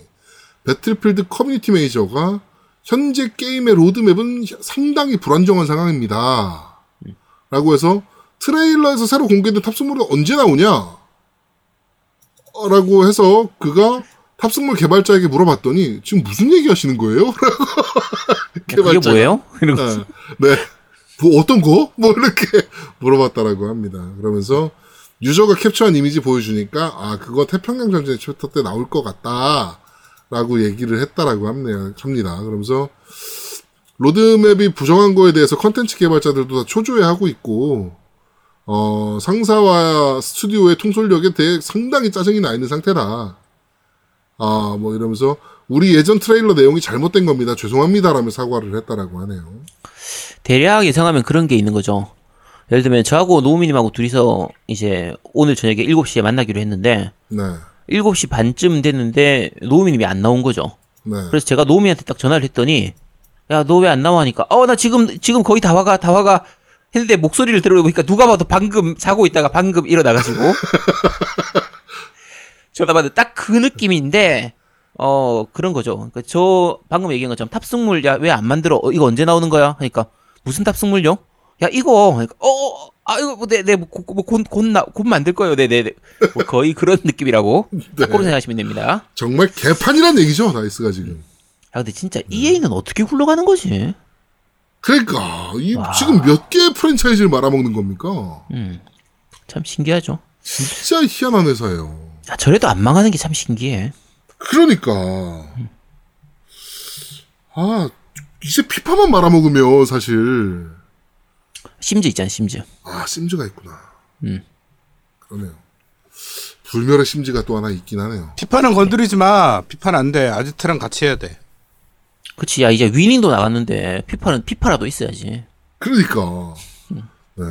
Speaker 1: 배틀필드 커뮤니티 매니저가 현재 게임의 로드맵은 상당히 불안정한 상황입니다. 라고 해서 트레일러에서 새로 공개된 탑승물이 언제 나오냐? 어, 라고 해서 그가 탑승물 개발자에게 물어봤더니 지금 무슨 얘기 하시는 거예요? 라고
Speaker 3: 그게
Speaker 1: 개발자가.
Speaker 3: 뭐예요? 이런 거.
Speaker 1: 네. 네. 뭐 어떤 거? 뭐 이렇게 물어봤다라고 합니다. 그러면서 유저가 캡처한 이미지 보여주니까 아 그거 태평양 전쟁 챕터 때 나올 것 같다라고 얘기를 했다라고 합니다. 합니다. 그러면서 로드맵이 불안정한 거에 대해서 컨텐츠 개발자들도 다 초조해하고 있고 어 상사와 스튜디오의 통솔력에 대해 상당히 짜증이 나 있는 상태다. 아 뭐 이러면서 우리 예전 트레일러 내용이 잘못된 겁니다. 죄송합니다라며 사과를 했다라고 하네요.
Speaker 3: 대략 예상하면 그런 게 있는 거죠. 예를 들면 저하고 노우미님하고 둘이서 이제 오늘 저녁에 7시에 만나기로 했는데
Speaker 1: 네.
Speaker 3: 7시 반쯤 됐는데 노우미님이 안 나온 거죠.
Speaker 1: 네.
Speaker 3: 그래서 제가 노우미한테 딱 전화를 했더니 야 너 왜 안 나와 하니까 어 나 지금 지금 거의 다 와가 다 와가 했는데 목소리를 들어보니까 누가 봐도 방금 자고 있다가 방금 일어나가지고 받은 딱그 느낌인데 어 그런 거죠. 그러니까 저 방금 얘기한 것처럼 탑승물 야 왜 안 만들어? 어, 이거 언제 나오는 거야? 하니까 무슨 탑승물요? 야 이거 그러니까 어, 아 이거 뭐네네뭐곧곧곧 만들 거예요. 네네 뭐 거의 그런 느낌이라고 거꾸로 생각하시면 됩니다.
Speaker 1: 정말 개판이란 얘기죠, 다이스가 지금.
Speaker 3: 아 근데 진짜 EA는 어떻게 굴러가는 거지?
Speaker 1: 그러니까 이 지금 몇 개의 프랜차이즈를 말아먹는 겁니까?
Speaker 3: 음, 참 신기하죠.
Speaker 1: 진짜 희한한 회사예요.
Speaker 3: 아, 저래도 안 망하는 게 참 신기해.
Speaker 1: 그러니까 아 이제 피파만 말아먹으면 사실
Speaker 3: 심즈 있잖아, 심즈.
Speaker 1: 아 심즈가 있구나.
Speaker 3: 음.
Speaker 1: 그러네요. 불멸의 심즈가 또 하나 있긴 하네요.
Speaker 2: 피파는 건드리지 마. 피파는 안 돼. 아지트랑 같이 해야 돼.
Speaker 3: 그치, 야, 이제 위닝도 나갔는데, 피파는 피파라도 있어야지.
Speaker 1: 그러니까 네.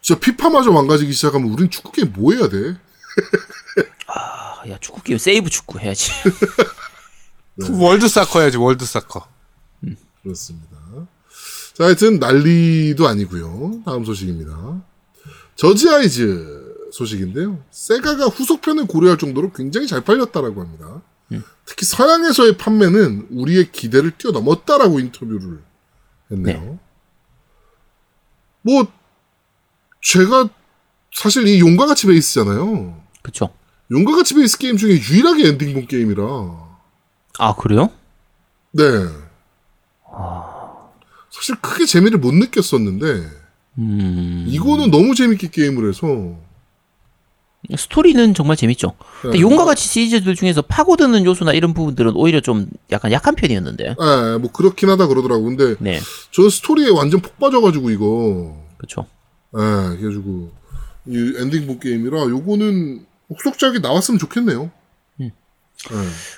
Speaker 1: 진짜 피파마저 망가지기 시작하면 우린 축구 게임 뭐 해야 돼?
Speaker 3: 아, 야, 축구 게임 세이브 축구 해야지.
Speaker 2: 월드 사커 해야지. 월드 사커.
Speaker 1: 그렇습니다. 자, 하여튼 난리도 아니고요. 다음 소식입니다. 저지 아이즈 소식인데요. 세가가 후속편을 고려할 정도로 굉장히 잘 팔렸다라고 합니다. 특히 서양에서의 판매는 우리의 기대를 뛰어넘었다라고 인터뷰를 했네요. 뭐 제가 사실 이 용과 같이 베이스잖아요.
Speaker 3: 그쵸.
Speaker 1: 용과 같이 베이스 게임 중에 유일하게 엔딩 본 게임이라.
Speaker 3: 아, 그래요?
Speaker 1: 네. 사실 크게 재미를 못 느꼈었는데
Speaker 3: 음,
Speaker 1: 이거는 너무 재밌게 게임을 해서
Speaker 3: 스토리는 정말 재밌죠. 근데
Speaker 1: 네.
Speaker 3: 용과 같이 시리즈들 중에서 파고드는 요소나 이런 부분들은 오히려 좀 약간 약한 편이었는데.
Speaker 1: 예, 뭐 그렇긴 하다 그러더라고. 근데
Speaker 3: 네,
Speaker 1: 저 스토리에 완전 폭 빠져가지고 이거
Speaker 3: 그쵸.
Speaker 1: 예, 그래가지고 이 엔딩 본 게임이라 요거는 후속작이 나왔으면 좋겠네요.
Speaker 3: 음.
Speaker 1: 예.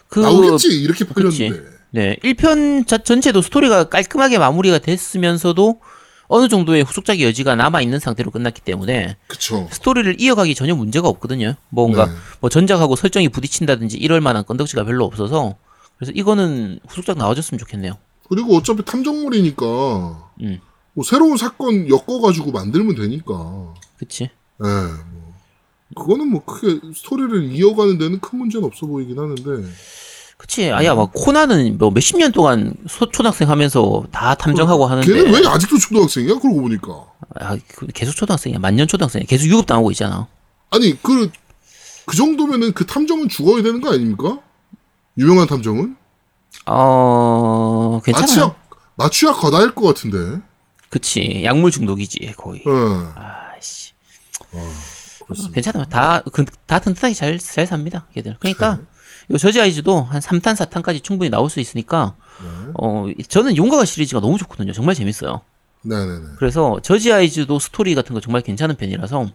Speaker 3: 그,
Speaker 1: 나오겠지 이렇게. 팔렸는데
Speaker 3: 네, 1편 자, 전체도 스토리가 깔끔하게 마무리가 됐으면서도 어느 정도의 후속작의 여지가 남아 있는 상태로 끝났기 때문에
Speaker 1: 그쵸.
Speaker 3: 스토리를 이어가기 전혀 문제가 없거든요. 뭔가
Speaker 1: 네.
Speaker 3: 뭐 전작하고 설정이 부딪힌다든지 이럴 만한 건덕지가 별로 없어서 그래서 이거는 후속작 나와줬으면 좋겠네요.
Speaker 1: 그리고 어차피 탐정물이니까
Speaker 3: 음,
Speaker 1: 뭐 새로운 사건 엮어가지고 만들면 되니까.
Speaker 3: 그치.
Speaker 1: 예, 뭐 그거는 뭐 크게 스토리를 이어가는 데는 큰 문제는 없어 보이긴 하는데.
Speaker 3: 그치. 아야, 막 코나는 뭐 몇십 년 동안 소, 초등학생 하면서 다 탐정하고 하는데.
Speaker 1: 걔는 왜 아직도 초등학생이야? 그러고 보니까.
Speaker 3: 아, 그 계속 초등학생이야. 만년 초등학생이야. 계속 유급당하고 있잖아.
Speaker 1: 아니 그 그 정도면은 그 탐정은 죽어야 되는 거 아닙니까? 유명한 탐정은
Speaker 3: 어, 괜찮아요.
Speaker 1: 마취약 마취약 거다일 것 같은데.
Speaker 3: 그치. 약물 중독이지, 거의.
Speaker 1: 어.
Speaker 3: 아씨.
Speaker 1: 그렇습니다.
Speaker 3: 괜찮아요. 다, 그, 다 튼튼하게 잘, 잘 삽니다, 걔들. 그러니까, 요 저지 아이즈도 한 3탄, 4탄까지 충분히 나올 수 있으니까, 어, 저는 용가가 시리즈가 너무 좋거든요. 정말 재밌어요.
Speaker 1: 네네네.
Speaker 3: 그래서 저지 아이즈도 스토리 같은 거 정말 괜찮은 편이라서,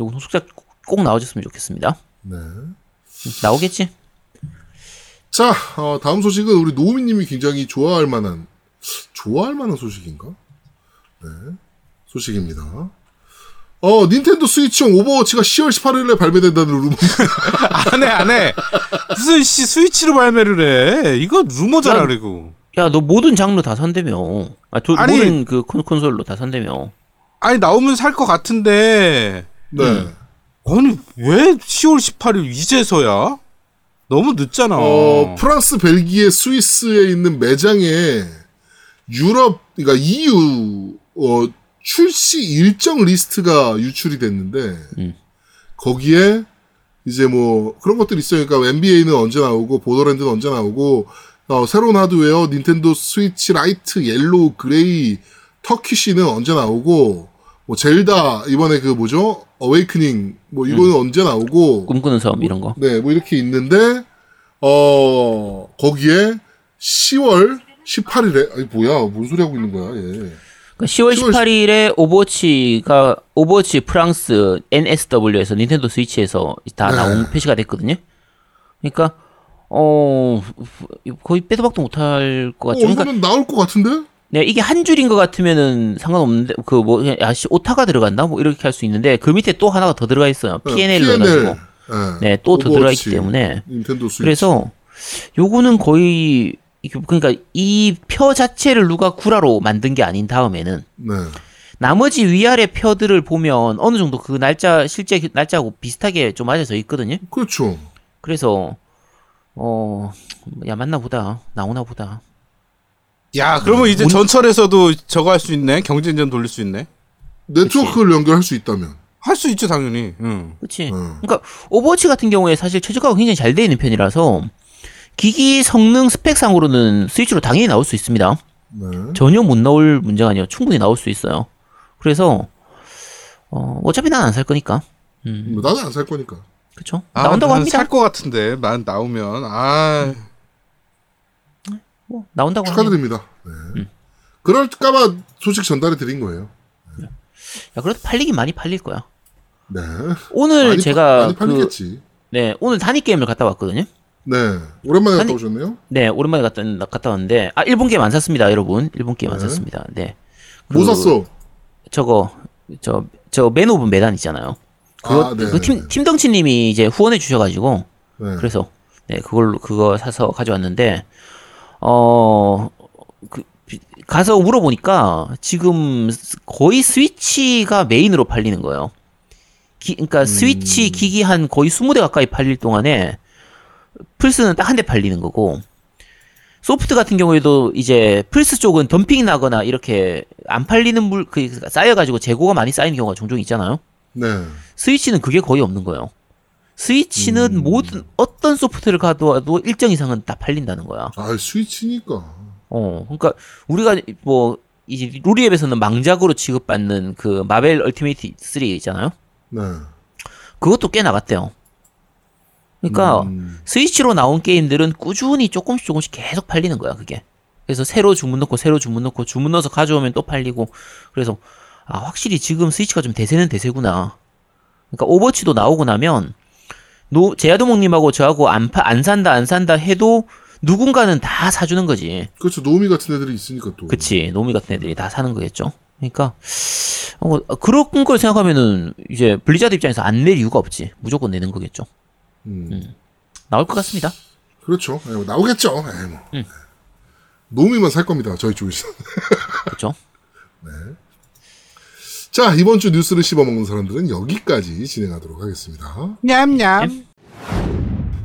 Speaker 3: 요거 후속작 꼭- 꼭 나와줬으면 좋겠습니다.
Speaker 1: 네.
Speaker 3: 나오겠지?
Speaker 1: 자, 어, 다음 소식은 우리 노우미님이 굉장히 좋아할 만한, 좋아할 만한 소식인가? 네. 소식입니다. 어, 닌텐도 스위치용 오버워치가 10월 18일에 발매된다는 루머.
Speaker 2: 안 해 안 해. 무슨 씨 스위치로 발매를 해? 이거 루머잖아
Speaker 3: 난-
Speaker 2: 그리고.
Speaker 3: 야, 너 모든 장르 다 산다며. 아, 도,
Speaker 2: 아니-
Speaker 3: 모든 그 콘, 콘솔로 다 산다며.
Speaker 2: 아니 나오면 살 것 같은데.
Speaker 1: 네.
Speaker 2: 아니 왜 10월 18일 이제서야? 너무 늦잖아.
Speaker 1: 어, 프랑스, 벨기에, 스위스에 있는 매장에 유럽, 그러니까 EU, 어, 출시 일정 리스트가 유출이 됐는데,
Speaker 3: 음.
Speaker 1: 거기에 이제 뭐 그런 것들이 있어요. 그러니까 NBA는 언제 나오고, 보더랜드는 언제 나오고, 어, 새로운 하드웨어, 닌텐도 스위치 라이트, 옐로우, 그레이, 터키시는 언제 나오고, 뭐 젤다, 이번에 그 뭐죠? 어웨이크닝, 뭐 이거는 언제 나오고,
Speaker 3: 꿈꾸는 섬 이런 거.
Speaker 1: 네, 뭐 이렇게 있는데 어 거기에 10월 18일에 아니 뭐야 뭔 소리 하고 있는 거야 얘.
Speaker 3: 그러니까 10월
Speaker 1: 10월
Speaker 3: 18일에 오버워치가 오버워치 프랑스 NSW에서 닌텐도 스위치에서 다
Speaker 1: 네.
Speaker 3: 나온 표시가 됐거든요. 그러니까 어 거의 빼도 박도 못할 것
Speaker 1: 어,
Speaker 3: 같죠. 그러니까
Speaker 1: 이거는 나올 것 같은데?
Speaker 3: 네, 이게 한 줄인 것 같으면은 상관없는데 그 뭐야 씨 오타가 들어간다 뭐 이렇게 할 수 있는데 그 밑에 또 하나가 더 들어가 있어요.
Speaker 1: 네,
Speaker 3: P&L로 해가지고
Speaker 1: 네,
Speaker 3: 네 또 더 들어가 있기 때문에
Speaker 1: 닌텐도 스위치.
Speaker 3: 그래서 요거는 거의 그러니까 이 표 자체를 누가 구라로 만든 게 아닌 다음에는
Speaker 1: 네.
Speaker 3: 나머지 위아래 표들을 보면 어느 정도 그 날짜 실제 날짜하고 비슷하게 좀 맞아져 있거든요.
Speaker 1: 그렇죠.
Speaker 3: 그래서 어 야 맞나 보다 나오나 보다.
Speaker 2: 야 그러면 이제 전철에서도 저거 할 수 있네. 경쟁전 돌릴 수 있네.
Speaker 1: 네트워크를 연결할 수 있다면.
Speaker 2: 할 수 있죠 당연히. 응.
Speaker 3: 그렇지.
Speaker 1: 음.
Speaker 3: 그러니까 오버워치 같은 경우에 사실 최적화가 굉장히 잘 돼 있는 편이라서 기기 성능 스펙상으로는 스위치로 당연히 나올 수 있습니다.
Speaker 1: 네.
Speaker 3: 전혀 못 나올 문제가 아니에요. 충분히 나올 수 있어요. 그래서 어, 어차피 난 안 살 거니까. 음,
Speaker 1: 뭐 나는 안살 거니까.
Speaker 3: 그렇죠. 나온다고 합니다.
Speaker 2: 살것 같은데 난 나오면 아
Speaker 3: 뭐, 나온다고 합니다.
Speaker 1: 축하드립니다. 네.
Speaker 3: 음.
Speaker 1: 그럴까봐 소식 전달해 드린 거예요.
Speaker 3: 야, 그래도 팔리긴 많이 팔릴 거야.
Speaker 1: 네.
Speaker 3: 오늘
Speaker 1: 많이
Speaker 3: 제가
Speaker 1: 파, 많이
Speaker 3: 그,
Speaker 1: 팔리겠지.
Speaker 3: 네, 오늘 단위 게임을 갔다 왔거든요.
Speaker 1: 네. 오랜만에 갔다 오셨네요.
Speaker 3: 네, 오랜만에 갔다, 갔다 왔는데, 아, 일본 게임 안 샀습니다, 여러분. 일본 게임 안
Speaker 1: 네.
Speaker 3: 샀습니다. 네.
Speaker 1: 뭐
Speaker 3: 그,
Speaker 1: 샀어?
Speaker 3: 저거, 저, 저, 맨 오브 메단 있잖아요. 그거,
Speaker 1: 아, 네,
Speaker 3: 그
Speaker 1: 네,
Speaker 3: 팀,
Speaker 1: 네.
Speaker 3: 팀덩치님이 이제 후원해 주셔가지고,
Speaker 1: 네.
Speaker 3: 그래서, 네, 그걸로, 그거 사서 가져왔는데, 어, 그, 비- 가서 물어보니까, 지금 거의 스위치가 메인으로 팔리는 거예요. 기, 그러니까
Speaker 1: 음.
Speaker 3: 스위치 기기 한 거의 20대 가까이 팔릴 동안에, 플스는 딱 한 대 팔리는 거고, 소프트 같은 경우에도 이제 플스 쪽은 덤핑 나거나 이렇게 안 팔리는 물, 그, 쌓여가지고 재고가 많이 쌓이는 경우가 종종 있잖아요.
Speaker 1: 네.
Speaker 3: 스위치는 그게 거의 없는 거예요. 스위치는 모든 어떤 소프트를 가져와도 일정 이상은 다 팔린다는 거야.
Speaker 1: 아, 스위치니까.
Speaker 3: 어, 그러니까 우리가 뭐 이제 루리앱에서는 망작으로 취급받는 그 마벨 얼티메이트 3 있잖아요.
Speaker 1: 네.
Speaker 3: 그것도 꽤 나갔대요. 그러니까
Speaker 1: 음.
Speaker 3: 스위치로 나온 게임들은 꾸준히 조금씩 조금씩 계속 팔리는 거야, 그게. 그래서 새로 주문 넣고 새로 주문 넣고 주문 넣어서 가져오면 또 팔리고 그래서 아, 확실히 지금 스위치가 좀 대세는 대세구나. 그러니까 오버워치도 나오고 나면 노 제야도목님하고 저하고 안, 파, 안 산다 안 산다 해도 누군가는 다 사주는 거지.
Speaker 1: 그렇죠. 노미 같은 애들이 있으니까 또.
Speaker 3: 그치 노미 같은 애들이 다 사는 거겠죠. 그러니까 어, 그런 걸 생각하면은 이제 블리자드 입장에서 안 낼 이유가 없지. 무조건 내는 거겠죠.
Speaker 1: 음.
Speaker 3: 나올 것 같습니다.
Speaker 1: 그렇죠. 예, 뭐 나오겠죠. 예, 뭐.
Speaker 3: 음.
Speaker 1: 노미만 살 겁니다. 저희 쪽에서.
Speaker 3: 그렇죠.
Speaker 1: 자, 이번 주 뉴스를 씹어먹는 사람들은 여기까지 진행하도록 하겠습니다.
Speaker 2: 냠냠.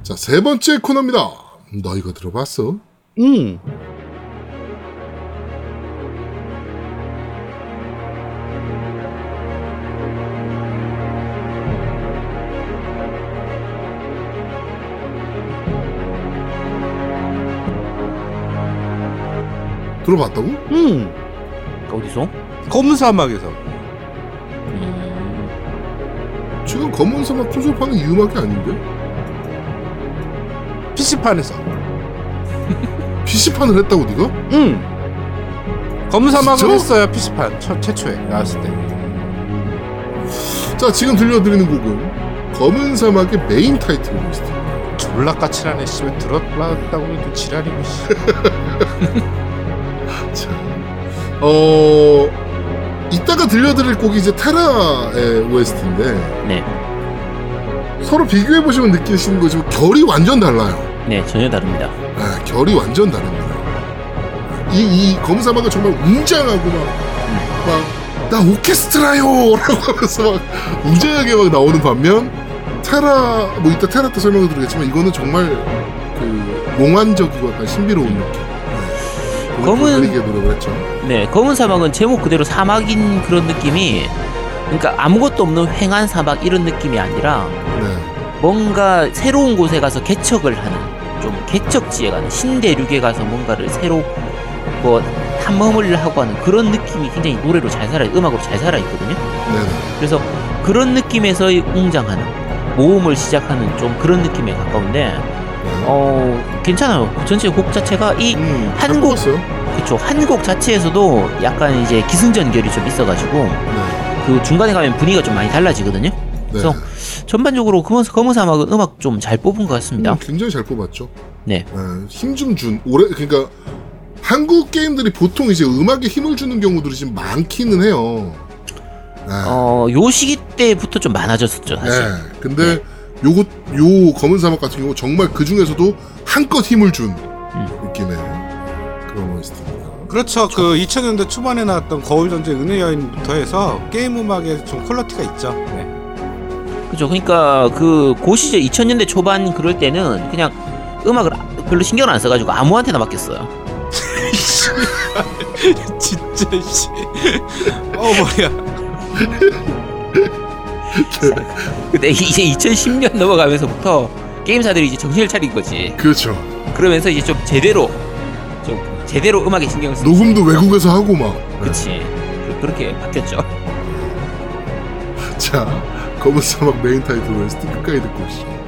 Speaker 1: 자, 세 번째 코너입니다. 너 이거 들어봤어?
Speaker 2: 응.
Speaker 1: 들어봤다고?
Speaker 2: 음.
Speaker 3: 어디서?
Speaker 2: 검은 사막에서.
Speaker 3: 음,
Speaker 1: 지금 검은 사막 콘솔판은 이 음악이 아닌데?
Speaker 2: PC판에서.
Speaker 1: PC판을 했다고 네가?
Speaker 2: 응. 검은 사막을
Speaker 1: 진짜?
Speaker 2: 했어요 PC판 첫 최초에 나왔을 때.
Speaker 1: 자 지금 들려드리는 곡은 검은 사막의 메인 타이틀 리스트
Speaker 2: 졸라 까칠하네 씨발 들었다고 해도 지랄이고 씨.
Speaker 1: 자, 어 이따가 들려드릴 곡이 이제 테라의 OST인데
Speaker 3: 네,
Speaker 1: 서로 비교해 보시면 느끼시는 거지만 결이 완전 달라요.
Speaker 3: 네 전혀 다릅니다.
Speaker 1: 아, 결이 완전 다릅니다. 이, 이 사막은 정말 웅장하고 막, 막, 나 오케스트라요! 라고 하면서 막, 웅장하게 막 나오는 반면, 테라, 뭐 이따 테라 때 설명을 드리겠지만, 이거는 정말, 그, 몽환적이고 약간 신비로운 느낌. 네.
Speaker 3: 검은-
Speaker 1: 노력을 했죠.
Speaker 3: 네, 검은 사막은 제목 그대로 사막인 그런 느낌이 그러니까 아무것도 없는 횡한 사막 이런 느낌이 아니라
Speaker 1: 네.
Speaker 3: 뭔가 새로운 곳에 가서 개척을 하는 좀 개척지에 가는 신대륙에 가서 뭔가를 새로 뭐 탐험을 하고 하는 그런 느낌이 굉장히 노래로 잘 살아 음악으로 잘 살아 있거든요.
Speaker 1: 네네.
Speaker 3: 그래서 그런 느낌에서의 웅장하는 모험을 시작하는 좀 그런 느낌에 가까운데
Speaker 1: 네.
Speaker 3: 어 괜찮아요. 전체 곡 자체가 이
Speaker 1: 음, 잘
Speaker 3: 한국-
Speaker 1: 뽑았어요.
Speaker 3: 그쵸 한곡 자체에서도 약간 이제 기승전결이 좀 있어가지고
Speaker 1: 네.
Speaker 3: 그 중간에 가면 분위기가 좀 많이 달라지거든요.
Speaker 1: 네.
Speaker 3: 그래서 전반적으로 검은, 검은 사막은 음악 좀 잘 뽑은 것 같습니다.
Speaker 1: 음, 굉장히 잘 뽑았죠.
Speaker 3: 네.
Speaker 1: 힘좀 준, 올해, 그러니까, 한국 게임들이 보통 이제 음악에 힘을 주는 경우들이 지금 많기는 해요. 네.
Speaker 3: 어, 요 시기 때부터 좀 많아졌었죠, 사실.
Speaker 1: 네. 근데 요거 요 검은 사막 같은 경우 정말 그 중에서도 한껏 힘을 준
Speaker 3: 음.
Speaker 1: 느낌의 그런 OST입니다.
Speaker 2: 그렇죠. 그 2000년대 초반에 나왔던 거울 전쟁 은의 여인부터 해서 게임 음악에 좀 퀄리티가 있죠. 네.
Speaker 3: 그죠. 그러니까 그 고시절 2000년대 초반 그럴 때는 그냥 음악을 별로 신경을 안 써가지고 아무한테나 맡겼어요.
Speaker 2: 진짜 씨. 어 머리야.
Speaker 3: 근데 이제 2010년 넘어가면서부터 게임사들이 이제 정신을 차린 거지.
Speaker 1: 그렇죠.
Speaker 3: 그러면서 이제 좀 제대로 좀 제대로 음악에 신경을 쓰.
Speaker 1: 녹음도 외국에서 하고 막. 네.
Speaker 3: 그치. 그- 그렇게 바뀌었죠.
Speaker 1: 자, 검은 사막 메인 타이틀 OST 끝까지 듣고 오시죠.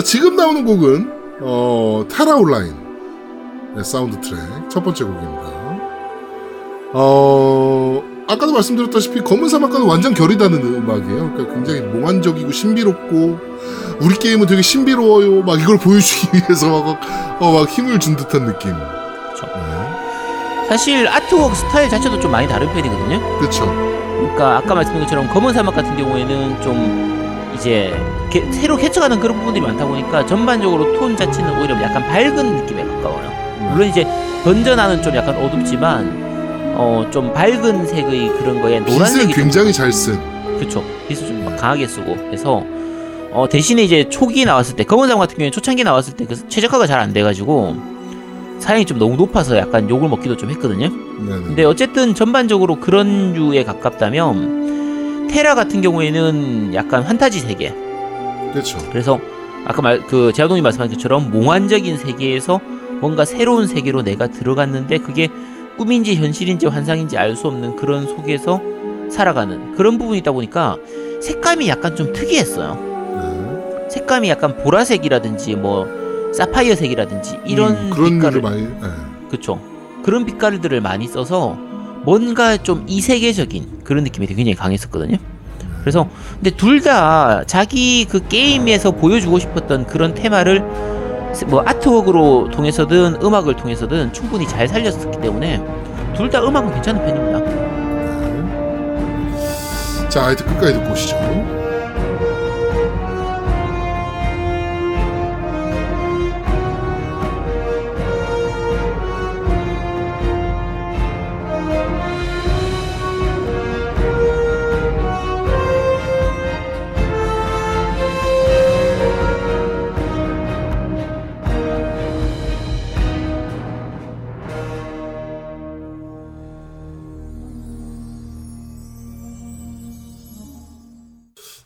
Speaker 1: 자, 지금 나오는 곡은 어, 테라 온라인 네, 사운드 트랙 첫 번째 곡입니다. 어, 아까도 말씀드렸다시피 검은 사막과는 완전 결이 다른 음악이에요. 그러니까 굉장히 몽환적이고 신비롭고 우리 게임은 되게 신비로워요. 막 이걸 보여주기 위해서 막, 어, 막 힘을 준 듯한 느낌. 네,
Speaker 3: 사실 artwork 스타일 자체도 좀 많이 다른 편이거든요.
Speaker 1: 그렇죠.
Speaker 3: 그러니까 아까 말씀드린 것처럼 검은 사막 같은 경우에는 좀 이제 개- 새로 개척하는 그런 부분들이 많다 보니까 전반적으로 톤 자체는 오히려 약간 밝은 느낌에 가까워요. 물론 이제 번전하는 좀 약간 어둡지만 어 좀 밝은 색의 그런 거에
Speaker 1: 빛을
Speaker 3: 노란색이 좀
Speaker 1: 굉장히 잘 쓴.
Speaker 3: 그쵸 빛을 좀 막 강하게 쓰고 해서 어 대신에 이제 초기 나왔을 때 검은 사막 같은 경우에 초창기 나왔을 때 그 최적화가 잘 안 돼가지고 사양이 좀 너무 높아서 약간 욕을 먹기도 좀 했거든요.
Speaker 1: 네네.
Speaker 3: 근데 어쨌든 전반적으로 그런 류에 가깝다면 테라 같은 경우에는 약간 환타지 세계.
Speaker 1: 그렇죠.
Speaker 3: 그래서 아까 말 그 제아동이 말씀하신 것처럼 몽환적인 세계에서 뭔가 새로운 세계로 내가 들어갔는데 그게 꿈인지 현실인지 환상인지 알 수 없는 그런 속에서 살아가는 그런 부분이 있다 보니까 색감이 약간 좀 특이했어요.
Speaker 1: 네.
Speaker 3: 색감이 약간 보라색이라든지 뭐 사파이어색이라든지 이런
Speaker 1: 음, 그런 빛깔을 많이. 네.
Speaker 3: 그쵸 그런 빛깔들을 많이 써서 뭔가 좀 이세계적인 그런 느낌이 굉장히 강했었거든요. 그래서 근데 둘 다 자기 그 게임에서 보여주고 싶었던 그런 테마를 뭐 아트웍으로 통해서든 음악을 통해서든 충분히 잘 살렸었기 때문에 둘 다 음악은 괜찮은 편입니다.
Speaker 1: 자, 하여튼 끝까지 듣고 오시죠.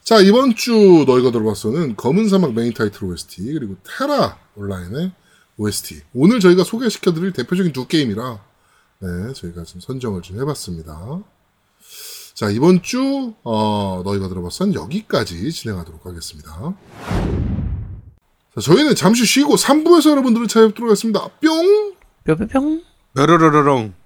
Speaker 1: 자, 이번 주 너희가 들어봤어는 검은 사막 메인 타이틀 OST, 그리고 테라 온라인의 OST. 오늘 저희가 소개시켜드릴 대표적인 두 게임이라, 네, 저희가 좀 선정을 좀 해봤습니다. 자, 이번 주, 어, 너희가 들어봤선 여기까지 진행하도록 하겠습니다. 자, 저희는 잠시 쉬고 3부에서 여러분들을 찾아뵙도록 하겠습니다. 뿅!
Speaker 3: 뿅뿅뿅.
Speaker 2: 뾰로로로롱.